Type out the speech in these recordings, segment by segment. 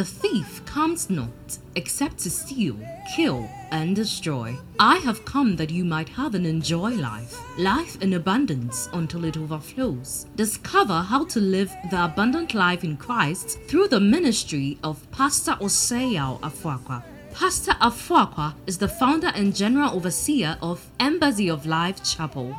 The thief comes not except to steal, kill, and destroy. I have come that you might have and enjoy life, life in abundance until it overflows. Discover how to live the abundant life in Christ through the ministry of Pastor Oseo Afuakwa. Pastor Afuakwa is the founder and general overseer of Embassy of Life Chapel,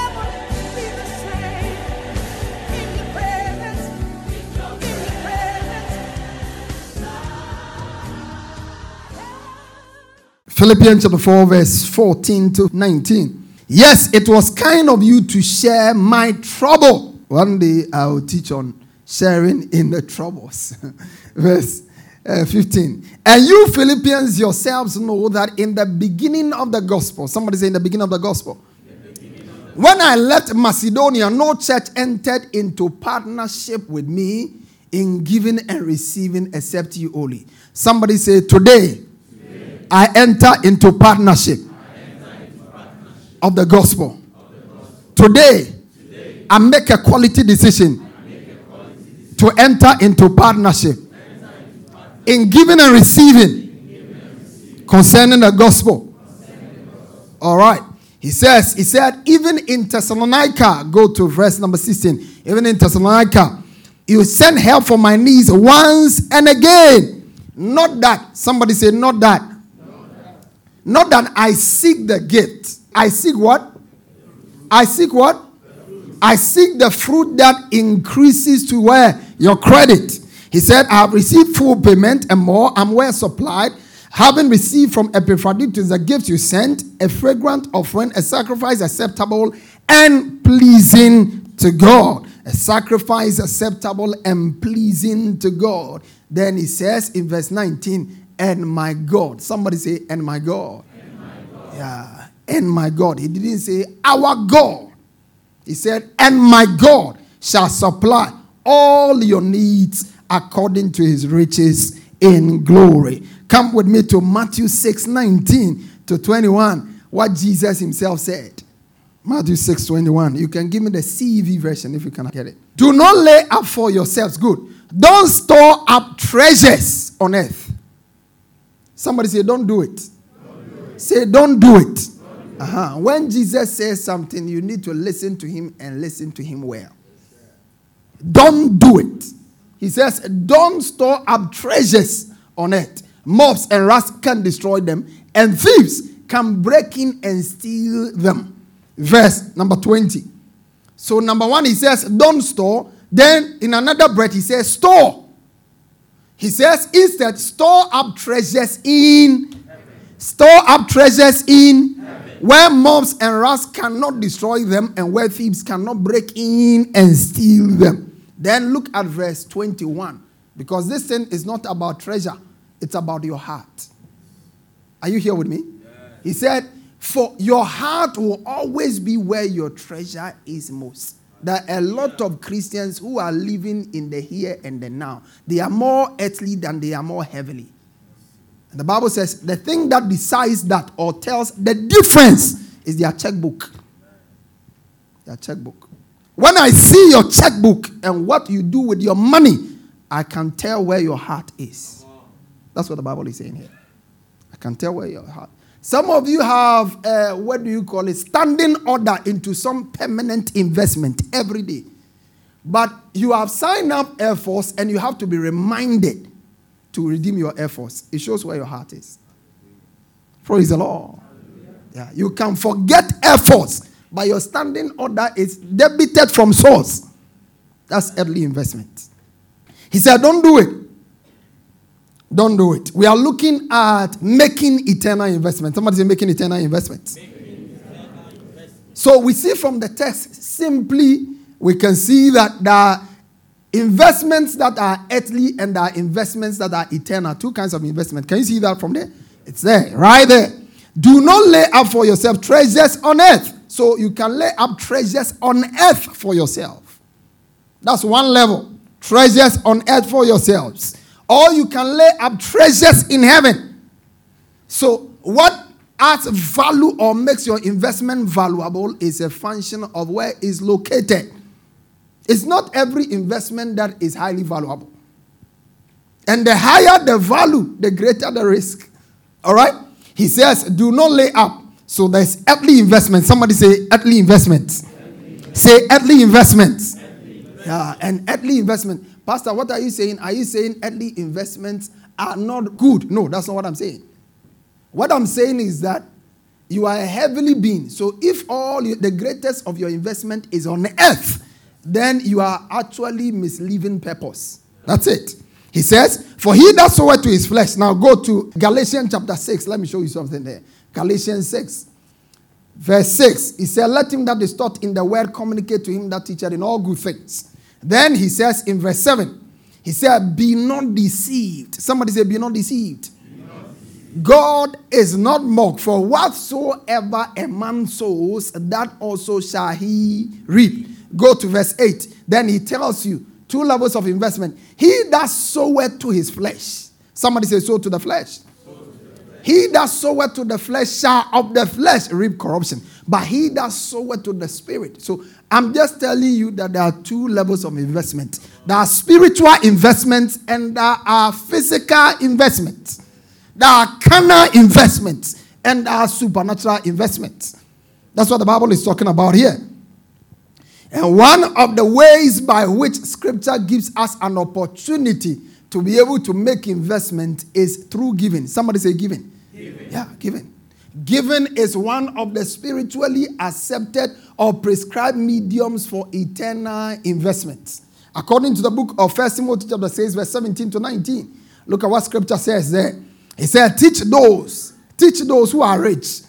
Philippians chapter 4, verse 14 to 19. Yes, it was kind of you to share my trouble. One day I'll teach on sharing in the troubles. verse uh, 15. And you Philippians yourselves know that in the beginning of the gospel, somebody say in the beginning of the gospel. When I left Macedonia, no church entered into partnership with me in giving and receiving except you only. Somebody say, Today, I enter into partnership, of, the gospel. Today, I make a quality decision, to enter into partnership, in giving and receiving, concerning the gospel. All right. He says, he said, even in Thessalonica, go to verse number 16. Even in Thessalonica, you send help for my needs once and again. Not that. Somebody say, not that. Not that I seek the gift. I seek what? I seek what? I seek the fruit that increases to where? Your credit. He said, I have received full payment and more. I'm well supplied. Having received from Epaphroditus the gift you sent, a fragrant offering, a sacrifice acceptable and pleasing to God. A sacrifice acceptable and pleasing to God. Then he says in verse 19, and my God. Somebody say, and my God. And my God. Yeah, and my God. He didn't say, our God. He said, and my God shall supply all your needs according to his riches in glory. Come with me to Matthew 6 19 to 21, what Jesus himself said. Matthew 6 21. You can give me the CEV version if you can get it. Do not lay up for yourselves. Good. Don't store up treasures on earth Somebody say, don't do it. Don't do it. Say, don't do it. Don't do uh-huh. When Jesus says something, you need to listen to him and listen to him well. Don't do it. He says, don't store up treasures on earth. Moths and rust can destroy them, and thieves can break in and steal them. Verse number 20. So, number one, he says, don't store. Then, in another breath, he says, store. He says, instead, store up treasures in heaven. store up treasures in heaven. where moths and rats cannot destroy them and where thieves cannot break in and steal them. Then look at verse 21 because this thing is not about treasure, it's about your heart. Are you here with me? Yes. He said, For your heart will always be where your treasure is most. There are a lot of Christians who are living in the here and the now. They are more earthly than they are more heavenly. And the Bible says the thing that decides that or tells the difference is their checkbook. Their checkbook. When I see your checkbook and what you do with your money, I can tell where your heart is. That's what the Bible is saying here. I can tell where your heart some of you have, uh, what do you call it, standing order into some permanent investment every day. But you have signed up Air Force and you have to be reminded to redeem your Air Force. It shows where your heart is. Praise the Lord. Yeah, you can forget Air Force, but your standing order is debited from source. That's early investment. He said, Don't do it. Don't do it. We are looking at making eternal investment. Somebody say making eternal investments. So we see from the text simply we can see that are investments that are earthly and are investments that are eternal. Two kinds of investment. Can you see that from there? It's there, right there. Do not lay up for yourself treasures on earth. So you can lay up treasures on earth for yourself. That's one level. Treasures on earth for yourselves. Or you can lay up treasures in heaven. So, what adds value or makes your investment valuable is a function of where it's located. It's not every investment that is highly valuable. And the higher the value, the greater the risk. All right? He says, do not lay up. So there's earthly investment. Somebody say earthly investment. Say earthly investment. Yeah, and earthly investment. Pastor, what are you saying? Are you saying earthly investments are not good? No, that's not what I'm saying. What I'm saying is that you are a heavenly being. So if all the greatest of your investment is on earth, then you are actually misleading purpose. That's it. He says, For he that soweth to his flesh. Now go to Galatians chapter 6. Let me show you something there. Galatians 6, verse 6. He said, Let him that is taught in the word communicate to him that teacheth in all good things. Then he says in verse 7, he said, Be not deceived. Somebody say, Be not deceived. God is not mocked, for whatsoever a man sows, that also shall he reap. Go to verse 8. Then he tells you two levels of investment. He that soweth to his flesh. Somebody say, sow to the flesh. He that soweth to the flesh shall of the flesh reap corruption, but he that soweth to the spirit. So I'm just telling you that there are two levels of investment. There are spiritual investments and there are physical investments. There are carnal investments and there are supernatural investments. That's what the Bible is talking about here. And one of the ways by which scripture gives us an opportunity to be able to make investment is through giving. Somebody say giving. giving. Yeah, giving. Giving is one of the spiritually accepted or prescribed mediums for eternal investments. According to the book of First Timothy chapter 6, verse 17 to 19. Look at what scripture says there. He said, Teach those, teach those who are rich.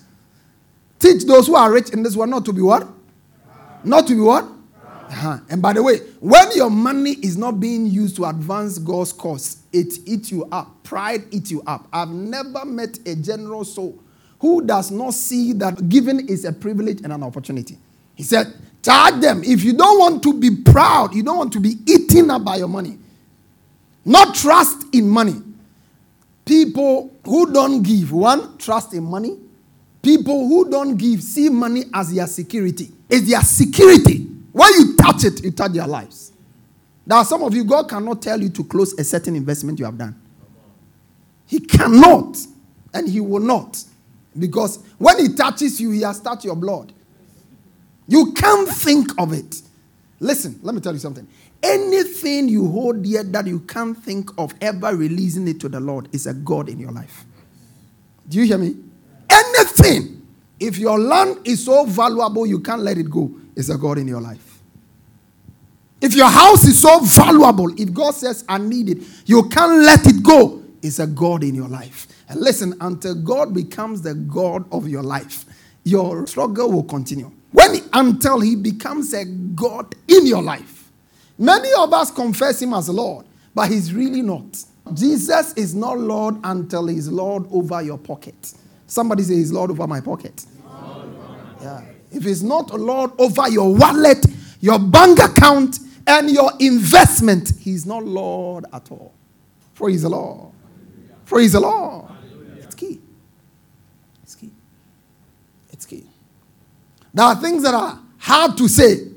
Teach those who are rich in this world not to be what? Not to be what? Uh-huh. And by the way, when your money is not being used to advance God's cause, it eats you up. Pride eats you up. I've never met a general soul who does not see that giving is a privilege and an opportunity. He said, Charge them. If you don't want to be proud, you don't want to be eaten up by your money, not trust in money. People who don't give, one, trust in money. People who don't give see money as their security. It's their security. When you touch it, you touch their lives. There are some of you, God cannot tell you to close a certain investment you have done. He cannot, and He will not. Because when He touches you, He has touched your blood. You can't think of it. Listen, let me tell you something. Anything you hold dear that you can't think of ever releasing it to the Lord is a God in your life. Do you hear me? Anything. If your land is so valuable you can't let it go, is a God in your life. If your house is so valuable, if God says, I need it, you can't let it go, is a God in your life. And listen, until God becomes the God of your life, your struggle will continue. When until he becomes a God in your life. Many of us confess him as Lord, but he's really not. Jesus is not Lord until he's Lord over your pocket. Somebody say he's Lord over my pocket. Yeah. If he's not a Lord over your wallet, your bank account, and your investment, he's not Lord at all. Praise the Lord. Praise the Lord. It's key. It's key. It's key. There are things that are hard to say.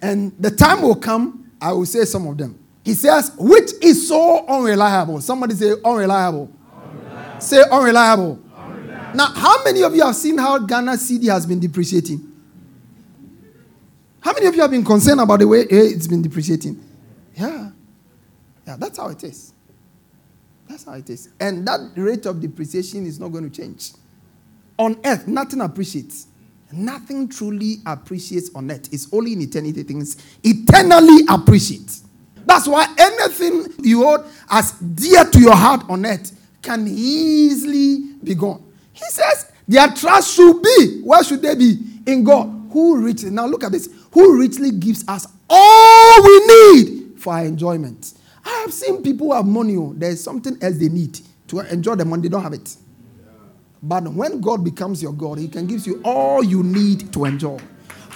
And the time will come, I will say some of them. He says, which is so unreliable. Somebody say unreliable. unreliable. Say unreliable. Now, how many of you have seen how Ghana cedi has been depreciating? How many of you have been concerned about the way it's been depreciating? Yeah. Yeah, that's how it is. That's how it is. And that rate of depreciation is not going to change. On earth, nothing appreciates. Nothing truly appreciates on earth. It's only in eternity things eternally appreciate. That's why anything you hold as dear to your heart on earth can easily be gone. He says their trust should be, where should they be? In God. Who richly, now look at this, who richly gives us all we need for our enjoyment. I have seen people who have money, oh, there's something else they need to enjoy the money, they don't have it. But when God becomes your God, He can give you all you need to enjoy.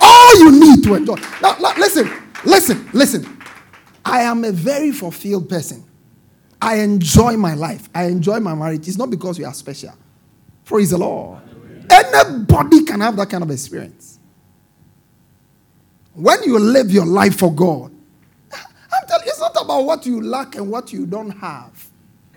All you need to enjoy. Now, now listen, listen, listen. I am a very fulfilled person. I enjoy my life. I enjoy my marriage. It's not because we are special. Praise the Lord. Anybody can have that kind of experience. When you live your life for God, I'm telling you, it's not about what you lack and what you don't have.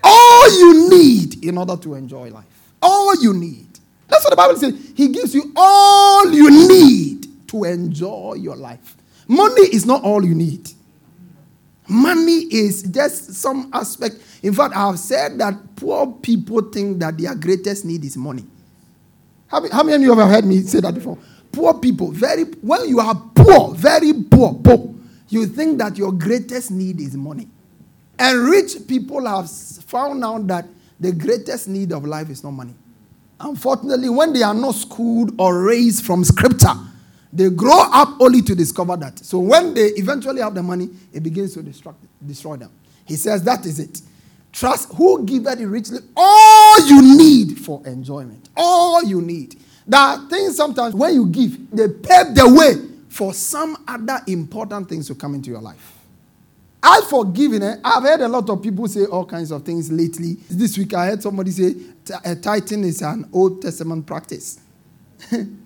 All you need in order to enjoy life. All you need. That's what the Bible says. He gives you all you need to enjoy your life. Money is not all you need. Money is just some aspect. In fact, I have said that poor people think that their greatest need is money. How many, of you have heard me say that before? Poor people, very when you are poor, very poor, poor, you think that your greatest need is money. And rich people have found out that the greatest need of life is not money. Unfortunately, when they are not schooled or raised from scripture, they grow up only to discover that. So when they eventually have the money, it begins to destruct, destroy them. He says, That is it. Trust who giveth you richly all you need for enjoyment. All you need. There are things sometimes when you give, they pave the way for some other important things to come into your life. As for giving, eh, I've heard a lot of people say all kinds of things lately. This week I heard somebody say uh, tithing is an Old Testament practice.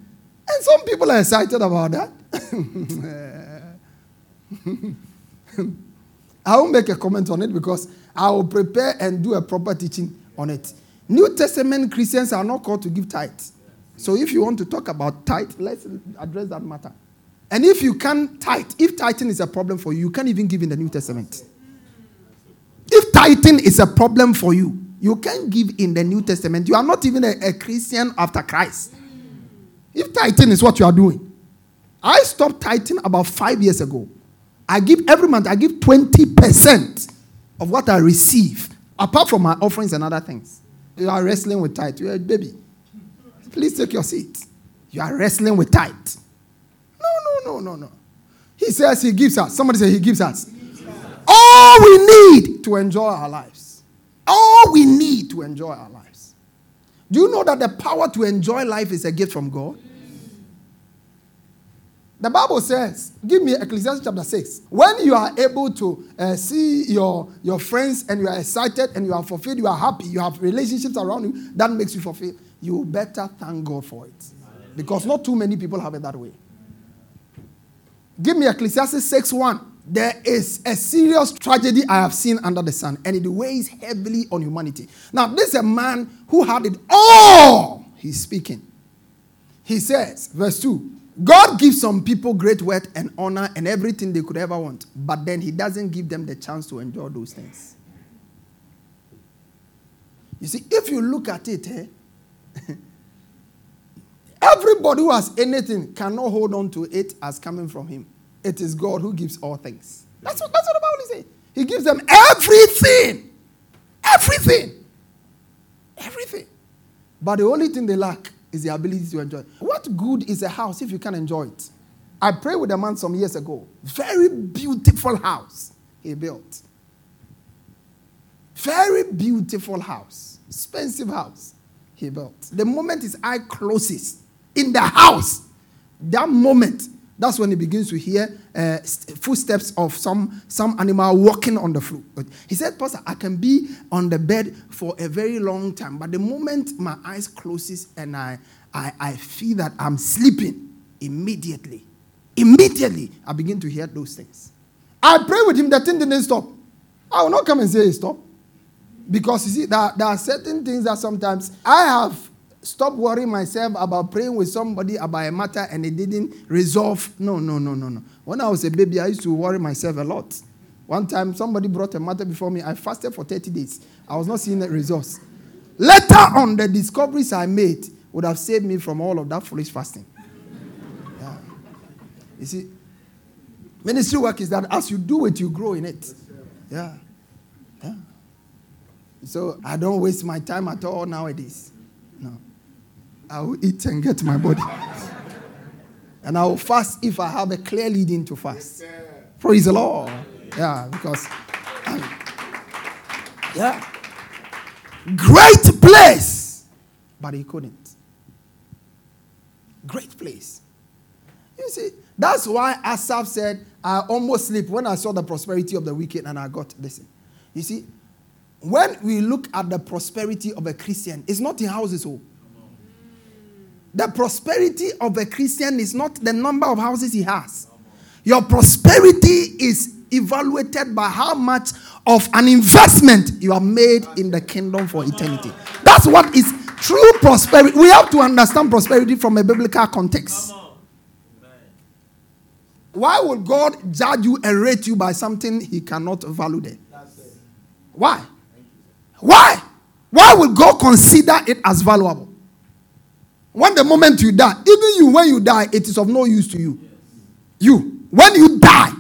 and some people are excited about that. I won't make a comment on it because I will prepare and do a proper teaching on it. New Testament Christians are not called to give tithe. So if you want to talk about tithe, let's address that matter. And if you can't tithe, if tithing is a problem for you, you can't even give in the New Testament. If tithing is a problem for you, you can't give in the New Testament. You are not even a, a Christian after Christ. If tithing is what you are doing, I stopped tithing about five years ago. I give every month, I give 20% of what I receive, apart from my offerings and other things. You are wrestling with tithe. You're a baby. Please take your seat. You are wrestling with tithe no, no, no. No, no. He says he gives us. Somebody say he gives us. All we need to enjoy our lives. All we need to enjoy our lives. Do you know that the power to enjoy life is a gift from God? The Bible says, give me Ecclesiastes chapter 6. When you are able to uh, see your, your friends and you are excited and you are fulfilled, you are happy, you have relationships around you, that makes you fulfilled, you better thank God for it. Because not too many people have it that way. Give me Ecclesiastes 6 1. There is a serious tragedy I have seen under the sun, and it weighs heavily on humanity. Now, this is a man who had it all. He's speaking. He says, verse 2 God gives some people great wealth and honor and everything they could ever want, but then He doesn't give them the chance to enjoy those things. You see, if you look at it, eh, Everybody who has anything cannot hold on to it as coming from him. It is God who gives all things. That's what, that's what the Bible is saying. He gives them everything. Everything. Everything. But the only thing they lack is the ability to enjoy. What good is a house if you can't enjoy it? I prayed with a man some years ago. Very beautiful house he built. Very beautiful house. Expensive house he built. The moment his eye closes, in the house. That moment, that's when he begins to hear uh, footsteps of some, some animal walking on the floor. He said, Pastor, I can be on the bed for a very long time, but the moment my eyes closes and I, I, I feel that I'm sleeping, immediately, immediately, I begin to hear those things. I pray with him, that thing didn't stop. I will not come and say stop. Because you see, there, there are certain things that sometimes I have stop worrying myself about praying with somebody about a matter and it didn't resolve. No, no, no, no, no. When I was a baby, I used to worry myself a lot. One time, somebody brought a matter before me. I fasted for 30 days. I was not seeing the results. Later on, the discoveries I made would have saved me from all of that foolish fasting. Yeah. You see, ministry work is that as you do it, you grow in it. Yeah. Yeah. So I don't waste my time at all nowadays. I will eat and get my body. and I will fast if I have a clear leading to fast. Praise the Lord. Yeah, because, um, yeah. Great place but he couldn't. Great place. You see, that's why Asaph said, I almost sleep when I saw the prosperity of the wicked and I got, listen. You see, when we look at the prosperity of a Christian, it's not in houses. Oh. The prosperity of a Christian is not the number of houses he has. Your prosperity is evaluated by how much of an investment you have made in the kingdom for eternity. That's what is true prosperity. We have to understand prosperity from a biblical context. Why would God judge you and rate you by something he cannot value? Why? Why? Why would God consider it as valuable? When the moment you die, even you, when you die, it is of no use to you. You, when you die,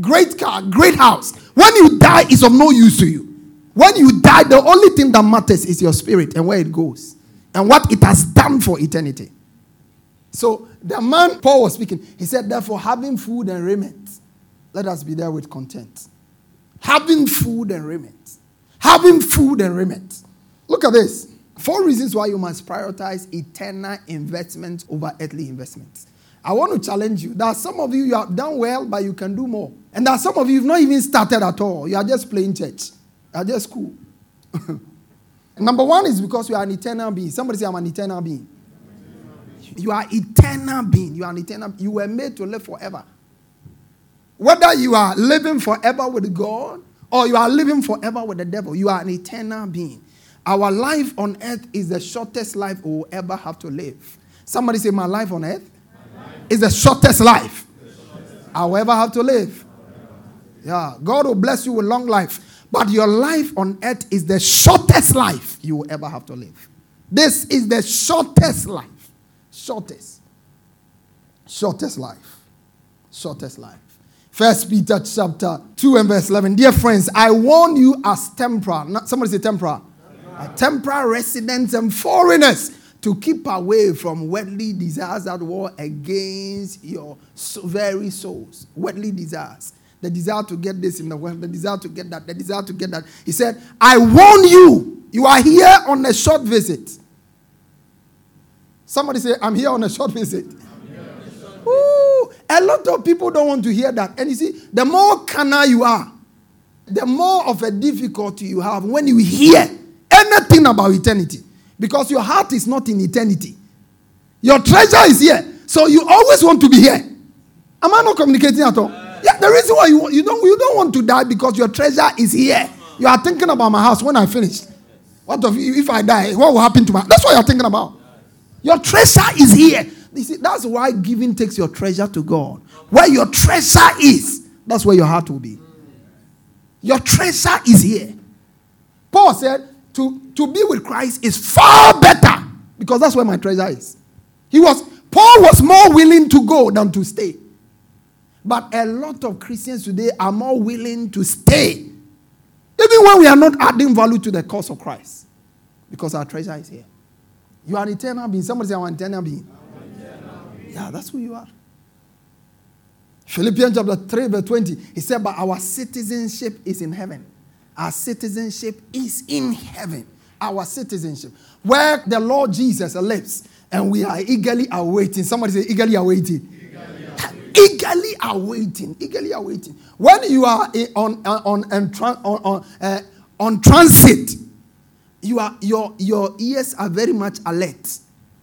great car, great house, when you die, it's of no use to you. When you die, the only thing that matters is your spirit and where it goes and what it has done for eternity. So the man Paul was speaking, he said, Therefore, having food and raiment, let us be there with content. Having food and raiment. Having food and raiment. Look at this. Four reasons why you must prioritize eternal investments over earthly investments. I want to challenge you. There are some of you, you have done well, but you can do more. And there are some of you, you've not even started at all. You are just playing church. You are just cool. Number one is because you are an eternal being. Somebody say, I'm an eternal being. You are eternal being. You are an eternal You were made to live forever. Whether you are living forever with God or you are living forever with the devil, you are an eternal being. Our life on earth is the shortest life we will ever have to live. Somebody say, My life on earth is the shortest life I will ever have to live. Yeah, God will bless you with long life, but your life on earth is the shortest life you will ever have to live. This is the shortest life. Shortest. Shortest life. Shortest life. First Peter chapter 2 and verse 11. Dear friends, I warn you as temporal. Somebody say temporal. Temporal. temporal residents and foreigners to keep away from worldly desires that war against your very souls. Worldly desires. The desire to get this in the world, the desire to get that, the desire to get that. He said, I warn you, you are here on a short visit. Somebody say, I'm here on a short visit. Ooh, a lot of people don't want to hear that. And you see, the more carnal you are, the more of a difficulty you have when you hear anything about eternity. Because your heart is not in eternity. Your treasure is here. So you always want to be here. Am I not communicating at all? Yeah, the reason why you, you, don't, you don't want to die because your treasure is here. You are thinking about my house when I finish. What if, if I die? What will happen to my That's what you're thinking about. Your treasure is here. You see, that's why giving takes your treasure to God. Where your treasure is, that's where your heart will be. Your treasure is here. Paul said, to, to be with Christ is far better because that's where my treasure is. He was Paul was more willing to go than to stay. But a lot of Christians today are more willing to stay. Even when we are not adding value to the cause of Christ. Because our treasure is here. You are an eternal being. Somebody say, I'm an eternal being. Yeah, that's who you are. Philippians chapter 3, verse 20. He said, But our citizenship is in heaven. Our citizenship is in heaven. Our citizenship. Where the Lord Jesus lives. And we are eagerly awaiting. Somebody say, eagerly awaiting. Eagerly awaiting. Eagerly awaiting. When you are on, on, on, on, on, uh, on transit, you are, your, your ears are very much alert.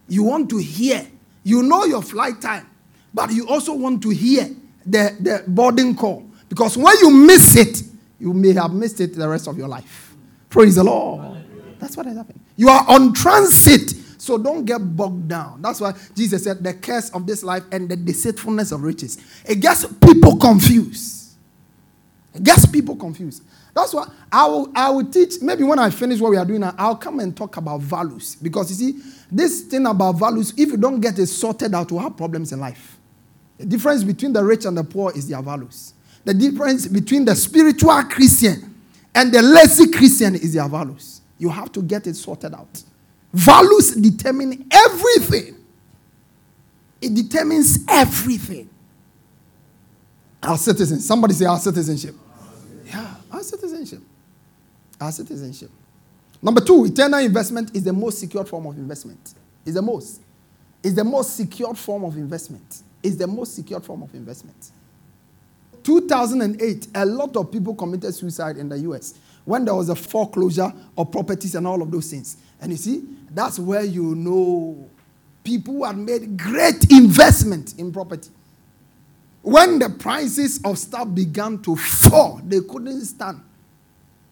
You want to hear. You know your flight time, but you also want to hear the, the boarding call. Because when you miss it, you may have missed it the rest of your life. Praise the Lord. That's what has happened. You are on transit, so don't get bogged down. That's why Jesus said, the curse of this life and the deceitfulness of riches. It gets people confused. It gets people confused. That's why I will, I will teach, maybe when I finish what we are doing now, I'll come and talk about values. Because you see, this thing about values, if you don't get it sorted out, you have problems in life. The difference between the rich and the poor is their values. The difference between the spiritual Christian and the lazy Christian is their values. You have to get it sorted out. Values determine everything. It determines everything. Our citizen. Somebody say our citizenship. Yeah, our citizenship. Our citizenship. Number two, eternal investment is the most secure form of investment. Is the most. Is the most secure form of investment. Is the most secure form of investment. 2008, a lot of people committed suicide in the US when there was a foreclosure of properties and all of those things. And you see, that's where you know people had made great investment in property. When the prices of stuff began to fall, they couldn't stand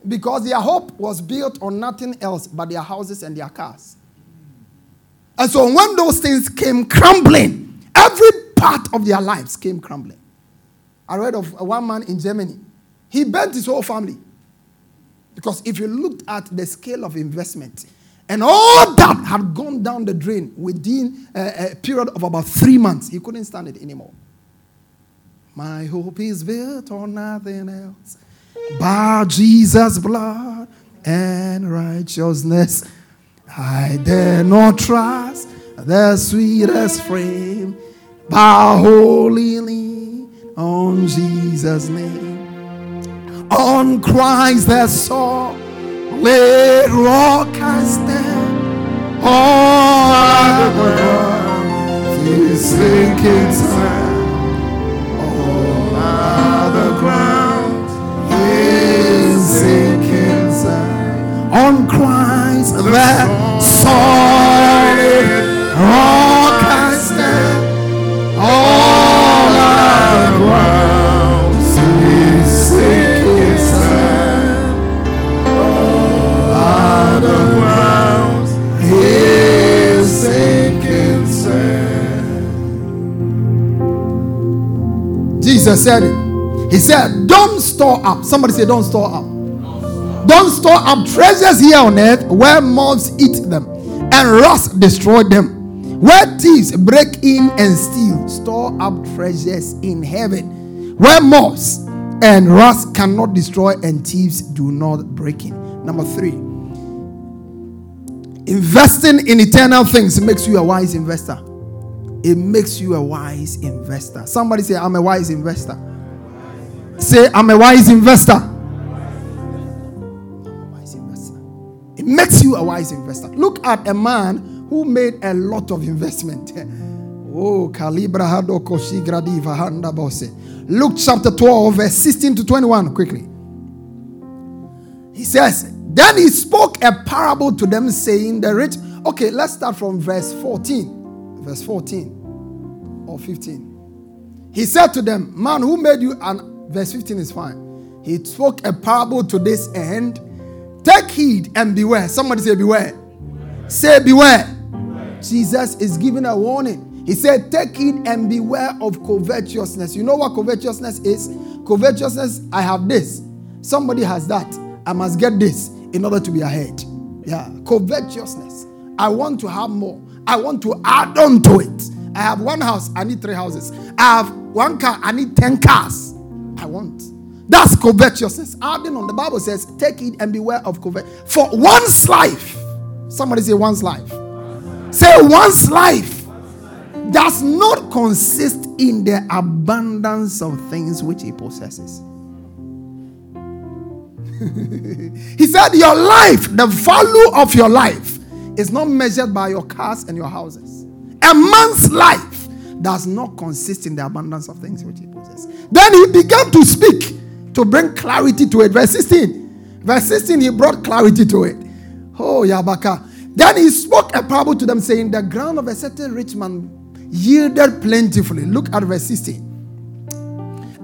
because their hope was built on nothing else but their houses and their cars. And so when those things came crumbling, every part of their lives came crumbling. I read of one man in Germany. He burnt his whole family. Because if you looked at the scale of investment, and all that had gone down the drain within a, a period of about three months, he couldn't stand it anymore. My hope is built on nothing else by Jesus' blood and righteousness. I dare not trust the sweetest frame, but wholly on Jesus' name. On Christ the solid rock I stand. All the ground is sinking sand. All the ground is sinking sand. On Christ the solid rock Jesus said it. He said, Don't store up. Somebody say, Don't store up. Don't store up treasures here on earth where moths eat them and rust destroy them. Where thieves break in and steal, store up treasures in heaven where moths and rust cannot destroy and thieves do not break in. Number three, investing in eternal things makes you a wise investor. It makes you a wise investor. Somebody say, I'm a wise investor. Say, I'm a wise investor. It makes you a wise investor. Look at a man who made a lot of investment. Oh, Calibra Hadoko Shigradiva Handa Bose. Luke chapter 12, verse 16 to 21, quickly. He says, Then he spoke a parable to them, saying, The rich. Okay, let's start from verse 14. Verse 14 or 15. He said to them, Man, who made you? And verse 15 is fine. He spoke a parable to this end. Take heed and beware. Somebody say, Beware. Say, beware. Jesus is giving a warning. He said, Take heed and beware of covetousness. You know what covetousness is? Covetousness, I have this. Somebody has that. I must get this in order to be ahead. Yeah. Covetousness. I want to have more. I want to add on to it. I have one house, I need three houses. I have one car, I need 10 cars. I want. That's covetousness. On, the Bible says, Take it and beware of covet. For one's life, somebody say one's life. Say one's life does not consist in the abundance of things which he possesses. he said, Your life, the value of your life, is not measured by your cars and your houses. A man's life does not consist in the abundance of things which he possesses. Then he began to speak to bring clarity to it. Verse 16. Verse 16, he brought clarity to it. Oh, Yabaka. Then he spoke a parable to them, saying, The ground of a certain rich man yielded plentifully. Look at verse 16.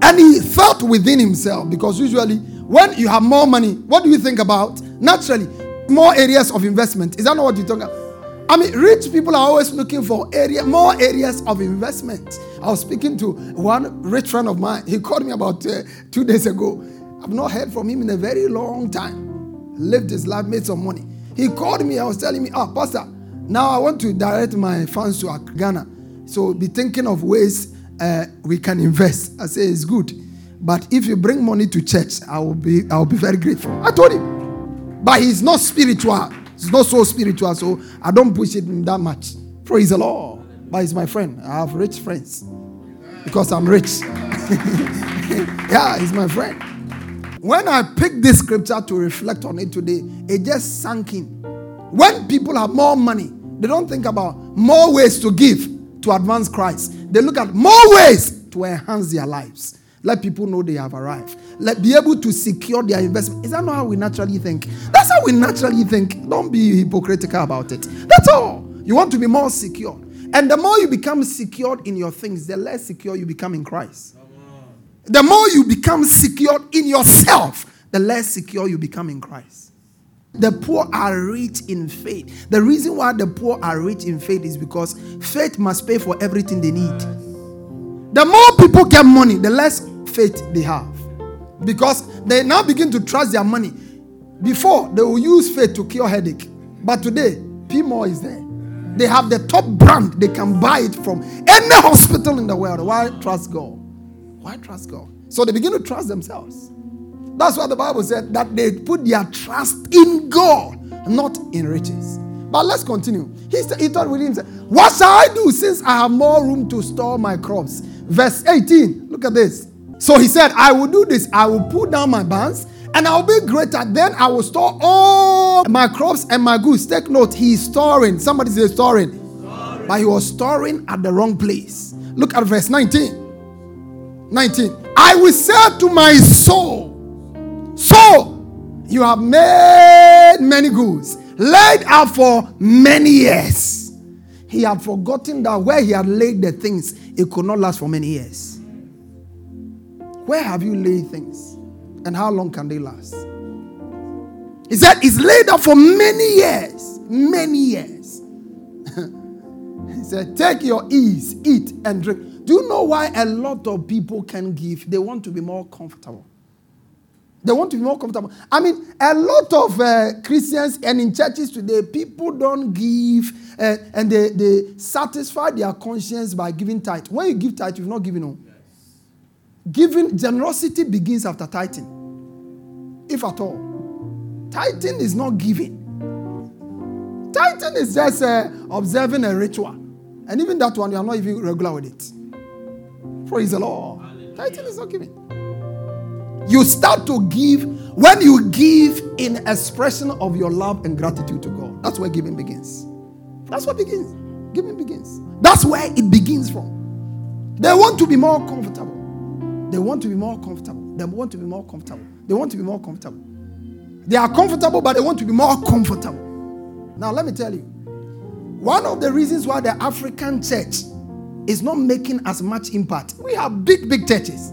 And he thought within himself, because usually when you have more money, what do you think about? Naturally, more areas of investment. Is that not what you talk about? I mean, rich people are always looking for area, more areas of investment. I was speaking to one rich friend of mine. He called me about uh, two days ago. I've not heard from him in a very long time. Lived his life, made some money. He called me. I was telling me, "Ah, oh, Pastor, now I want to direct my funds to Ghana. So be thinking of ways uh, we can invest." I say it's good, but if you bring money to church, I will be I will be very grateful. I told him, but he's not spiritual. He's not so spiritual, so I don't push it that much. Praise the Lord. But he's my friend. I have rich friends because I'm rich. yeah, he's my friend. When I picked this scripture to reflect on it today, it just sank in. When people have more money, they don't think about more ways to give to advance Christ. They look at more ways to enhance their lives. Let people know they have arrived. Let be able to secure their investment. Is that not how we naturally think? That's how we naturally think. Don't be hypocritical about it. That's all. You want to be more secure. And the more you become secured in your things, the less secure you become in Christ. The more you become secured in yourself, the less secure you become in Christ. The poor are rich in faith. The reason why the poor are rich in faith is because faith must pay for everything they need. The more people get money, the less faith they have. Because they now begin to trust their money. Before, they will use faith to cure headache. But today, PMO is there. They have the top brand. They can buy it from any hospital in the world. Why trust God? Why trust God? So they begin to trust themselves. That's why the Bible said that they put their trust in God, not in riches. But let's continue. He, he thought with him, What shall I do since I have more room to store my crops? Verse 18. Look at this. So he said, I will do this. I will put down my barns and I'll be greater. Then I will store all my crops and my goods. Take note, he is storing. Somebody say storing. storing. But he was storing at the wrong place. Look at verse 19. 19. I will say to my soul, So you have made many goods, laid out for many years. He had forgotten that where he had laid the things, it could not last for many years. Where have you laid things? And how long can they last? He said, It's laid up for many years. Many years. he said, Take your ease, eat and drink. Do you know why a lot of people can give? They want to be more comfortable. They want to be more comfortable. I mean, a lot of uh, Christians and in churches today, people don't give uh, and they, they satisfy their conscience by giving tithe. When you give tithe, you've not given all. Giving generosity begins after tithing, if at all. Tithing is not giving. Tithing is just uh, observing a ritual, and even that one you are not even regular with it. Praise the Lord. Tithing is not giving. You start to give when you give in expression of your love and gratitude to God. That's where giving begins. That's what begins. Giving begins. That's where it begins from. They want to be more comfortable. They want to be more comfortable. They want to be more comfortable. They want to be more comfortable. They are comfortable, but they want to be more comfortable. Now, let me tell you one of the reasons why the African church is not making as much impact, we have big, big churches,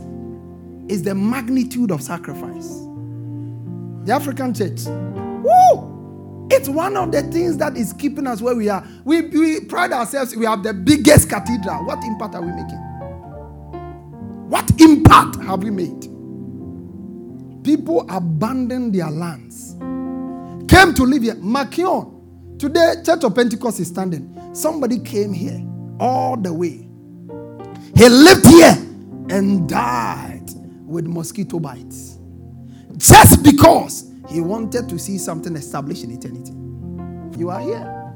is the magnitude of sacrifice. The African church, woo! It's one of the things that is keeping us where we are. We, we pride ourselves, we have the biggest cathedral. What impact are we making? What impact have we made? People abandoned their lands, came to live here. McKeown, today, Church of Pentecost is standing. Somebody came here all the way. He lived here and died with mosquito bites just because he wanted to see something established in eternity. You are here.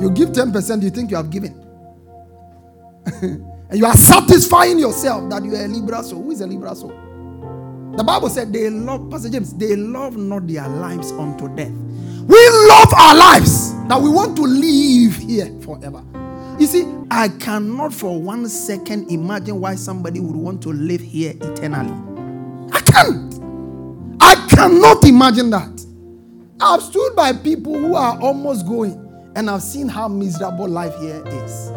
You give 10%, you think you have given. And you are satisfying yourself that you are a liberal soul. Who is a liberal soul? The Bible said they love, Pastor James, they love not their lives unto death. We love our lives that we want to live here forever. You see, I cannot for one second imagine why somebody would want to live here eternally. I can't. I cannot imagine that. I've stood by people who are almost going and I've seen how miserable life here is.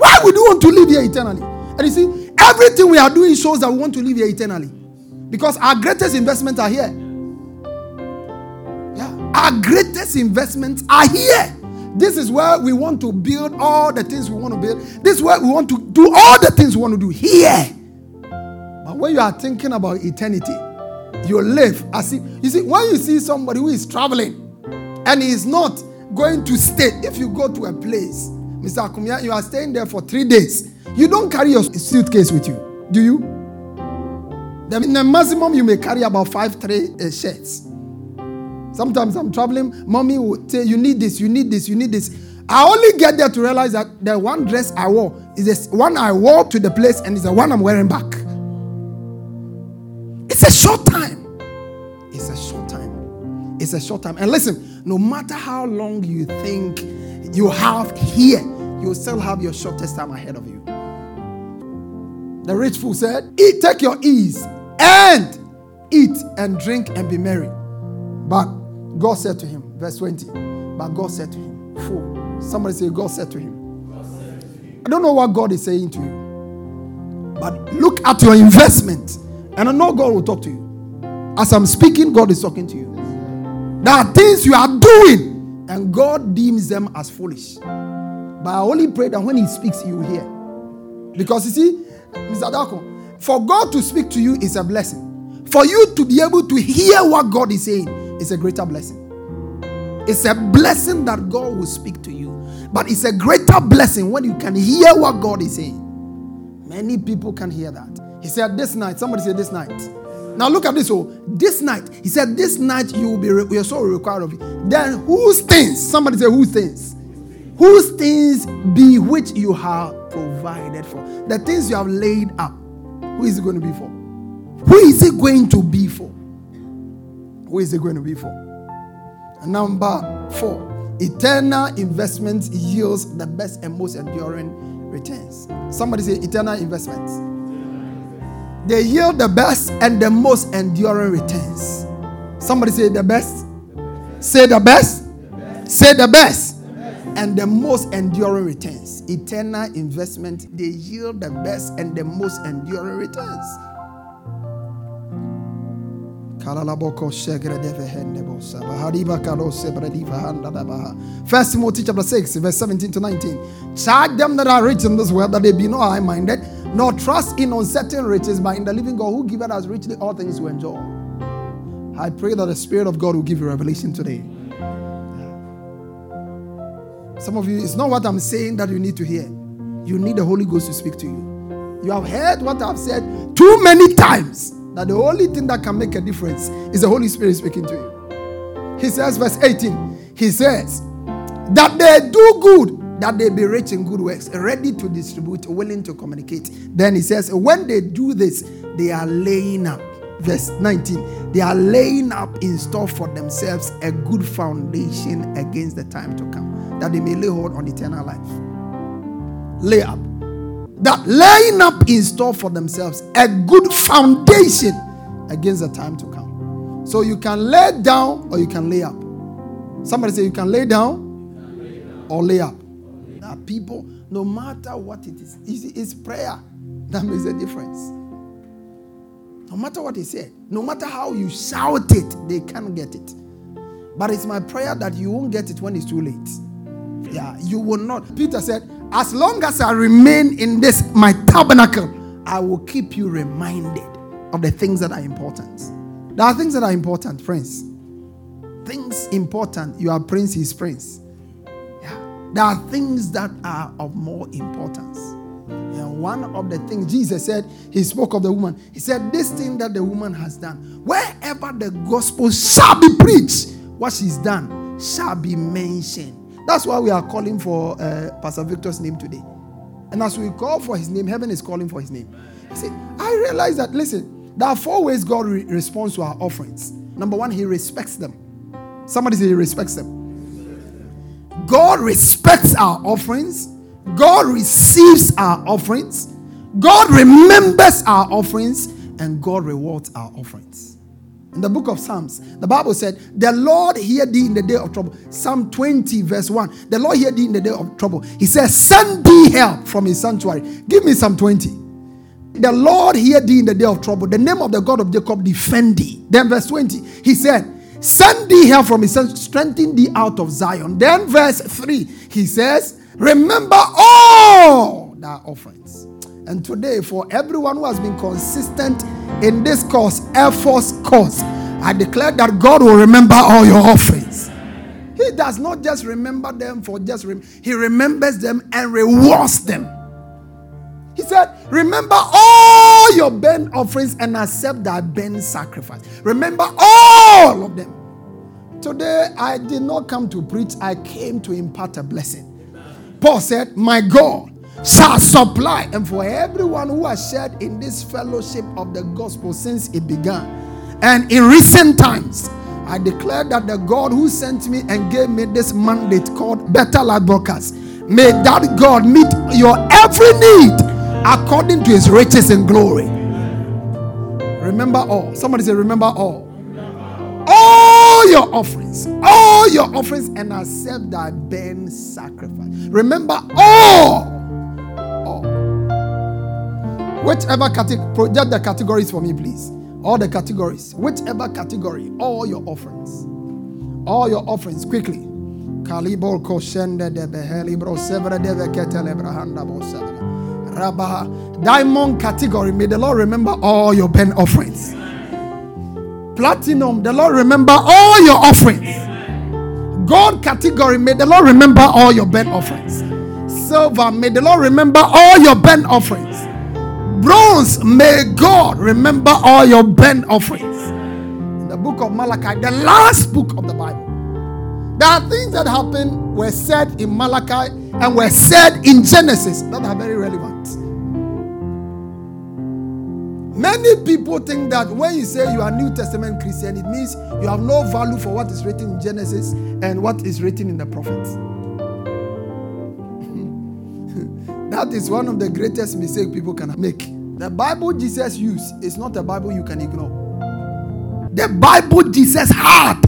Why would you want to live here eternally? And you see, everything we are doing shows that we want to live here eternally. Because our greatest investments are here. Yeah. Our greatest investments are here. This is where we want to build all the things we want to build. This is where we want to do all the things we want to do here. But when you are thinking about eternity, you live as if you see when you see somebody who is traveling and he is not going to stay. If you go to a place Mr. Akumia, you are staying there for three days. You don't carry your suitcase with you, do you? The, the maximum you may carry about five, three uh, shirts. Sometimes I'm traveling, mommy will say, You need this, you need this, you need this. I only get there to realize that the one dress I wore is the one I wore to the place and is the one I'm wearing back. It's a short time. It's a short time. It's a short time. And listen, no matter how long you think you have here, you still have your shortest time ahead of you. The rich fool said, Eat, take your ease, and eat and drink and be merry. But God said to him, verse 20, but God said to him, Fool. Somebody say, God said to him. I don't know what God is saying to you, but look at your investment, and I know God will talk to you. As I'm speaking, God is talking to you. There are things you are doing, and God deems them as foolish. But I only pray that when He speaks, you hear. Because you see, Mr. Dako, for God to speak to you is a blessing. For you to be able to hear what God is saying is a greater blessing. It's a blessing that God will speak to you, but it's a greater blessing when you can hear what God is saying. Many people can hear that. He said, This night, somebody said, This night. Now look at this. Oh, this night, he said, This night you will be, re- your soul will require of you. Then whose things? Somebody say, Whose things? Whose things be which you have provided for? The things you have laid up. Who is it going to be for? Who is it going to be for? Who is it going to be for? Number four, eternal investment yields the best and most enduring returns. Somebody say eternal investments. They yield the best and the most enduring returns. Somebody say the best. Say the best. Say the best. And the most enduring returns. Eternal investment, they yield the best and the most enduring returns. First Timothy chapter 6, verse 17 to 19. Charge them that are rich in this world that they be not high minded, nor trust in uncertain riches, but in the living God who giveth us richly all things to enjoy. I pray that the Spirit of God will give you revelation today. Some of you, it's not what I'm saying that you need to hear. You need the Holy Ghost to speak to you. You have heard what I've said too many times that the only thing that can make a difference is the Holy Spirit speaking to you. He says, verse 18, he says, that they do good, that they be rich in good works, ready to distribute, willing to communicate. Then he says, when they do this, they are laying up. Verse 19, they are laying up in store for themselves a good foundation against the time to come, that they may lay hold on eternal life. Lay up that laying up in store for themselves a good foundation against the time to come. So you can lay down or you can lay up. Somebody say you can lay down, or lay up. Are people, no matter what it is, it's prayer that makes a difference. No matter what he said, no matter how you shout it, they can't get it. But it's my prayer that you won't get it when it's too late. Yeah, you will not. Peter said, as long as I remain in this, my tabernacle, I will keep you reminded of the things that are important. There are things that are important, friends. Things important. You are prince, he's prince. There are things that are of more importance. And one of the things Jesus said, he spoke of the woman. He said, This thing that the woman has done, wherever the gospel shall be preached, what she's done shall be mentioned. That's why we are calling for uh, Pastor Victor's name today. And as we call for his name, heaven is calling for his name. See, I realize that, listen, there are four ways God re- responds to our offerings. Number one, he respects them. Somebody say he respects them. God respects our offerings. God receives our offerings. God remembers our offerings. And God rewards our offerings. In the book of Psalms, the Bible said, The Lord hear thee in the day of trouble. Psalm 20, verse 1. The Lord hear thee in the day of trouble. He says, Send thee help from his sanctuary. Give me Psalm 20. The Lord hear thee in the day of trouble. The name of the God of Jacob defend thee. Then verse 20, he said, Send thee help from his strengthen thee out of Zion. Then verse 3, he says, Remember all thy offerings. And today, for everyone who has been consistent in this course, Air Force course, I declare that God will remember all your offerings. He does not just remember them for just rem- he remembers them and rewards them. He said, Remember all your burnt offerings and accept thy burnt sacrifice. Remember all of them. Today, I did not come to preach, I came to impart a blessing. Paul said, My God shall supply. And for everyone who has shared in this fellowship of the gospel since it began, and in recent times, I declare that the God who sent me and gave me this mandate called Better Life Broadcast, may that God meet your every need according to his riches and glory. Remember all. Somebody say, Remember all. All your offerings, all your offerings, and accept thy burnt sacrifice. Remember all. All. Whichever category, project the categories for me, please all the categories, whichever category, all your offerings, all your offerings quickly. Koshende brahanda bo sevra. Rabba diamond category, may the Lord remember all your burnt offerings. Platinum, the Lord remember all your offerings. Gold category, may the Lord remember all your burnt offerings. Silver, may the Lord remember all your burnt offerings bronze, may God remember all your burnt offerings. In the book of Malachi, the last book of the Bible, there are things that happened, were said in Malachi, and were said in Genesis that are very relevant. Many people think that when you say you are New Testament Christian, it means you have no value for what is written in Genesis and what is written in the prophets. That is one of the greatest mistakes people can make. The Bible Jesus used is not a Bible you can ignore. The Bible Jesus had,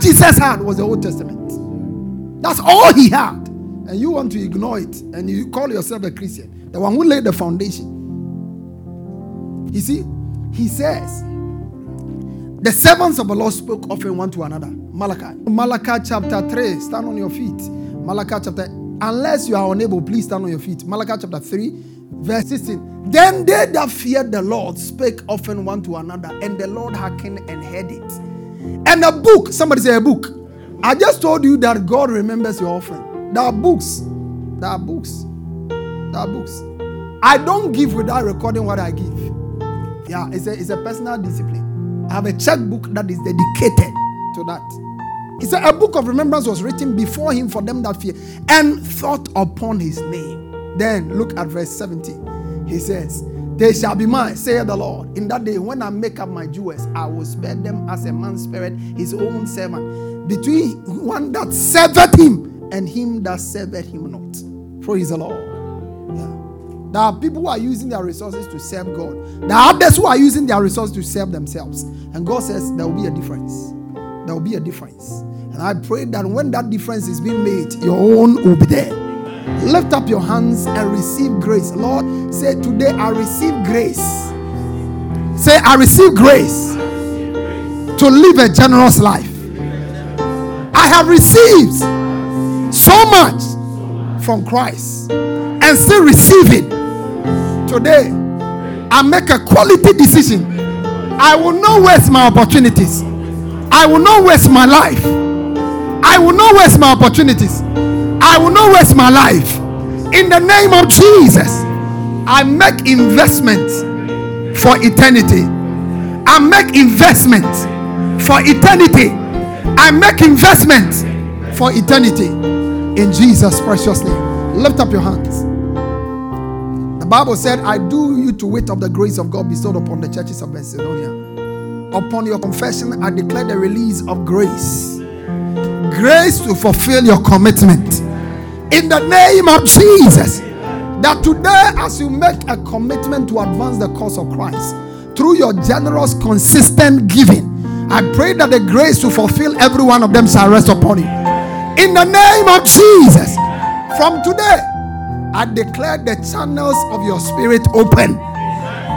Jesus had was the Old Testament. That's all he had. And you want to ignore it and you call yourself a Christian, the one who laid the foundation. You see, he says, the servants of the Lord spoke often one to another. Malachi. Malachi chapter 3. Stand on your feet. Malachi chapter Unless you are unable, please stand on your feet. Malachi chapter 3, verse 16. Then they that feared the Lord spake often one to another, and the Lord hearkened and heard it. And a book, somebody say a book. I just told you that God remembers your offering. There are books. There are books. There are books. I don't give without recording what I give. Yeah, it's a, it's a personal discipline. I have a checkbook that is dedicated to that. He said, A book of remembrance was written before him for them that fear and thought upon his name. Then look at verse 17. He says, They shall be mine, saith the Lord. In that day, when I make up my jewels, I will spare them as a man spared his own servant, between one that serveth him and him that serveth him not. Praise the Lord. Yeah. There are people who are using their resources to serve God. There are others who are using their resources to serve themselves. And God says there will be a difference. There will be a difference. And I pray that when that difference is being made, your own will be there. Lift up your hands and receive grace. Lord, say today I receive grace. Say, I receive grace to live a generous life. I have received so much from Christ and still receiving. Today, I make a quality decision. I will not waste my opportunities. I will not waste my life. I will not waste my opportunities. I will not waste my life. In the name of Jesus, I make investments for eternity. I make investments for eternity. I make investments for eternity. In Jesus' precious name. Lift up your hands. The Bible said, I do you to wait of the grace of God bestowed upon the churches of Macedonia. Upon your confession, I declare the release of grace grace to fulfill your commitment. In the name of Jesus. That today, as you make a commitment to advance the cause of Christ through your generous, consistent giving, I pray that the grace to fulfill every one of them shall rest upon you. In the name of Jesus. From today, I declare the channels of your spirit open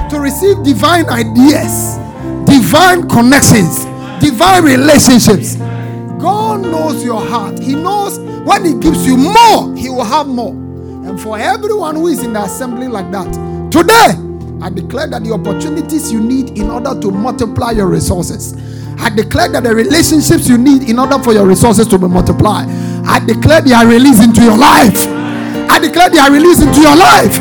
to receive divine ideas, divine connections, divine relationships God knows your heart. He knows when He gives you more, He will have more. And for everyone who is in the assembly like that, today I declare that the opportunities you need in order to multiply your resources. I declare that the relationships you need in order for your resources to be multiplied. I declare they are released into your life. I declare they are released into your life.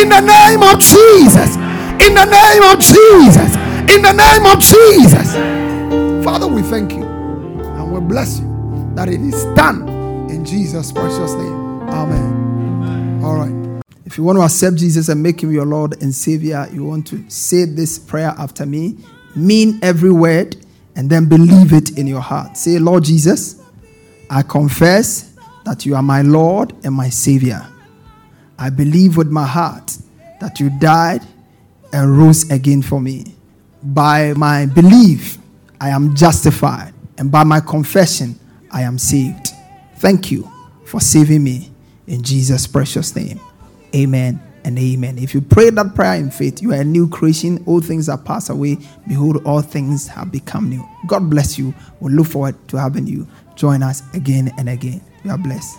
In the name of Jesus. In the name of Jesus. In the name of Jesus. Father, we thank you and we bless you that it is done in Jesus' precious name. Amen. All right. If you want to accept Jesus and make him your Lord and Savior, you want to say this prayer after me, mean every word, and then believe it in your heart. Say, Lord Jesus, I confess that you are my Lord and my Savior. I believe with my heart that you died and rose again for me. By my belief, I am justified, and by my confession, I am saved. Thank you for saving me in Jesus' precious name. Amen and amen. If you pray that prayer in faith, you are a new creation. All things are passed away. Behold, all things have become new. God bless you. We look forward to having you join us again and again. You are blessed.